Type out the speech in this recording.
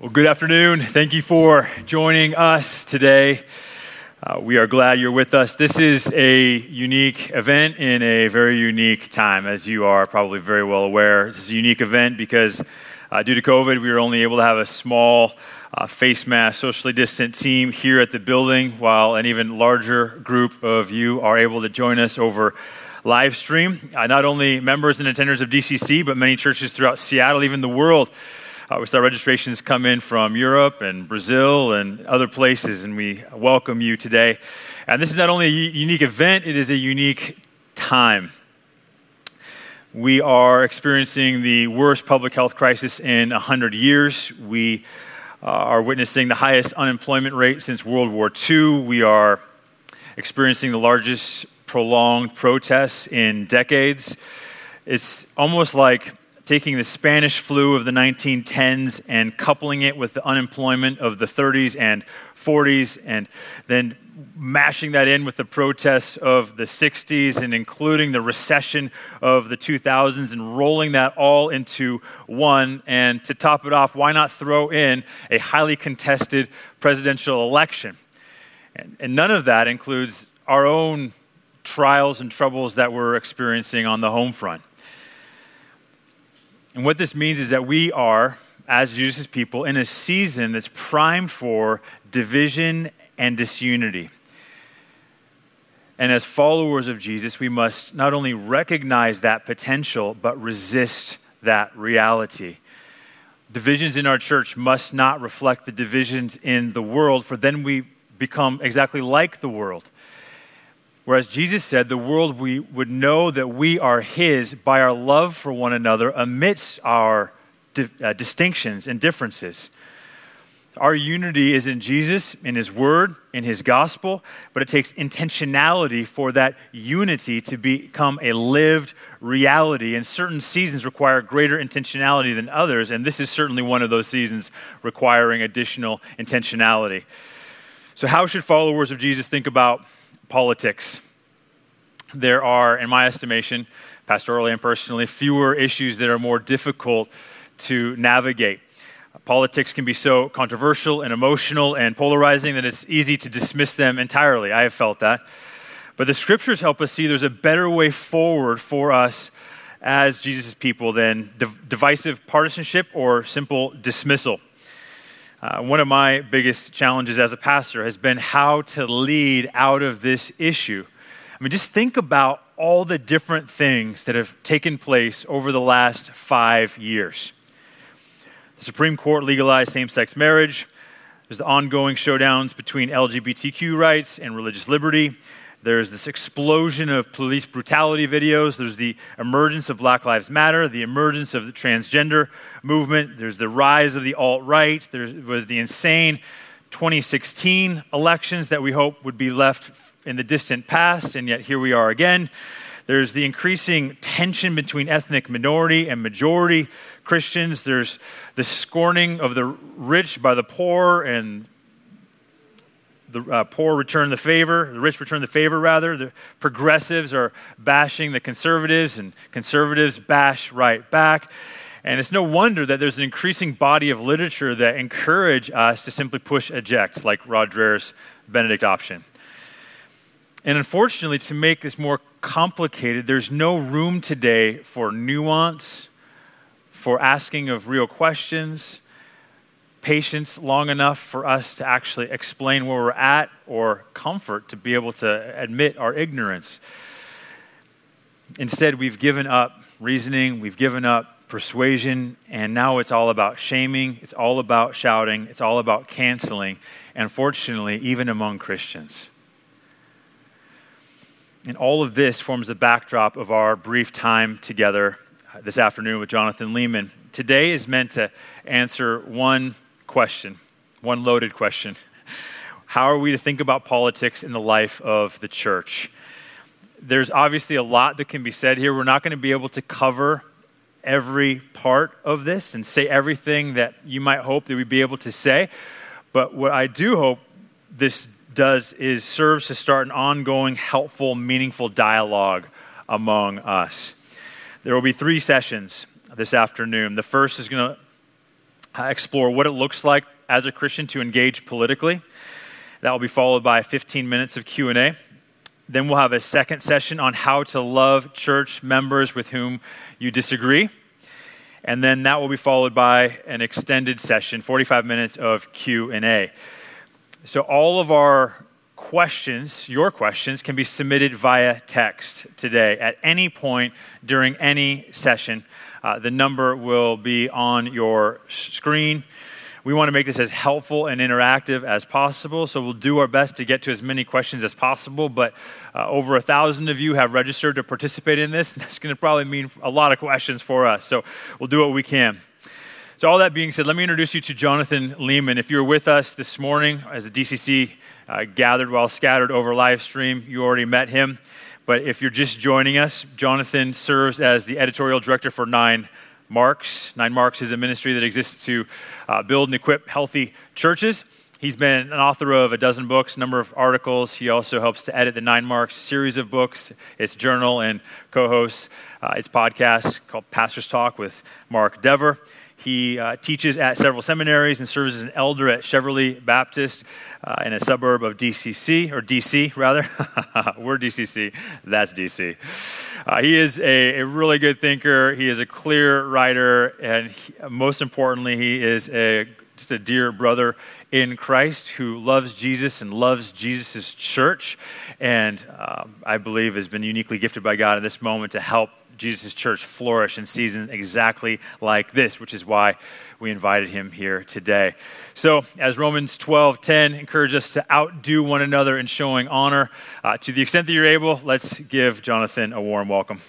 Well, good afternoon. Thank you for joining us today. Uh, we are glad you're with us. This is a unique event in a very unique time, as you are probably very well aware. This is a unique event because uh, due to COVID, we were only able to have a small uh, face mask, socially distant team here at the building, while an even larger group of you are able to join us over live stream. Uh, not only members and attenders of DCC, but many churches throughout Seattle, even the world uh, we saw registrations come in from Europe and Brazil and other places, and we welcome you today. And this is not only a unique event, it is a unique time. We are experiencing the worst public health crisis in 100 years. We uh, are witnessing the highest unemployment rate since World War II. We are experiencing the largest prolonged protests in decades. It's almost like taking the Spanish flu of the 1910s and coupling it with the unemployment of the 30s and 40s, and then mashing that in with the protests of the 60s and including the recession of the 2000s and rolling that all into one. And to top it off, why not throw in a highly contested presidential election? And, and none of that includes our own trials and troubles that we're experiencing on the home front. And what this means is that we are, as Jesus' people, in a season that's primed for division and disunity. And as followers of Jesus, we must not only recognize that potential, but resist that reality. Divisions in our church must not reflect the divisions in the world, for then we become exactly like the world. Whereas Jesus said, the world we would know that we are His by our love for one another amidst our di- uh, distinctions and differences. Our unity is in Jesus, in His Word, in His gospel, but it takes intentionality for that unity to become a lived reality. And certain seasons require greater intentionality than others, and this is certainly one of those seasons requiring additional intentionality. So, how should followers of Jesus think about politics. There are, in my estimation, pastorally and personally, fewer issues that are more difficult to navigate. Politics can be so controversial and emotional and polarizing that it's easy to dismiss them entirely. I have felt that. But the scriptures help us see there's a better way forward for us as Jesus' people than div- divisive partisanship or simple dismissal. Uh, one of my biggest challenges as a pastor has been how to lead out of this issue. I mean, just think about all the different things that have taken place over the last five years. The Supreme Court legalized same sex marriage. There's the ongoing showdowns between LGBTQ rights and religious liberty. There's this explosion of police brutality videos. There's the emergence of Black Lives Matter, the emergence of the transgender movement. There's the rise of the alt right. There was the insane 2016 elections that we hope would be left in the distant past, and yet here we are again. There's the increasing tension between ethnic minority and majority Christians. There's the scorning of the rich by the poor and the uh, poor return the favor, the rich return the favor, rather. The progressives are bashing the conservatives, and conservatives bash right back. And it's no wonder that there's an increasing body of literature that encourage us to simply push eject, like Rod Benedict option. And unfortunately, to make this more complicated, there's no room today for nuance, for asking of real questions, patience long enough for us to actually explain where we're at or comfort to be able to admit our ignorance. Instead, we've given up reasoning, we've given up persuasion, and now it's all about shaming, it's all about shouting, it's all about canceling, and fortunately, even among Christians. And all of this forms the backdrop of our brief time together this afternoon with Jonathan Leeman. Today is meant to answer one question, one loaded question. How are we to think about politics in the life of the church? There's obviously a lot that can be said here. We're not going to be able to cover every part of this and say everything that you might hope that we'd be able to say. But what I do hope this does is serves to start an ongoing, helpful, meaningful dialogue among us. There will be three sessions this afternoon. The first is going to Uh, explore what it looks like as a Christian to engage politically. That will be followed by 15 minutes of Q&A. Then we'll have a second session on how to love church members with whom you disagree. And then that will be followed by an extended session, 45 minutes of Q&A. So all of our questions, your questions, can be submitted via text today at any point during any session. Uh, the number will be on your screen. We want to make this as helpful and interactive as possible, so we'll do our best to get to as many questions as possible. But uh, over a thousand of you have registered to participate in this. That's going to probably mean a lot of questions for us, so we'll do what we can. So, all that being said, let me introduce you to Jonathan Leeman. If you're with us this morning as a DCC uh, gathered while scattered over live stream, you already met him. But if you're just joining us, Jonathan serves as the editorial director for Nine Marks. Nine Marks is a ministry that exists to uh, build and equip healthy churches. He's been an author of a dozen books, a number of articles. He also helps to edit the Nine Marks series of books, its journal, and co hosts uh, its podcast called Pastor's Talk with Mark Dever. He uh, teaches at several seminaries and serves as an elder at Cheverly Baptist uh, in a suburb of DCC, or DC, rather. We're DCC, that's DC. Uh, he is a, a, really good thinker. He is a clear writer, and he, most importantly, he is a, just a dear brother in Christ who loves Jesus and loves Jesus' church, and um, I believe has been uniquely gifted by God in this moment to help Jesus' church flourish in seasons exactly like this, which is why we invited him here today. So, as Romans 12 10 encourages us to outdo one another in showing honor, uh, to the extent that you're able, let's give Jonathan a warm welcome.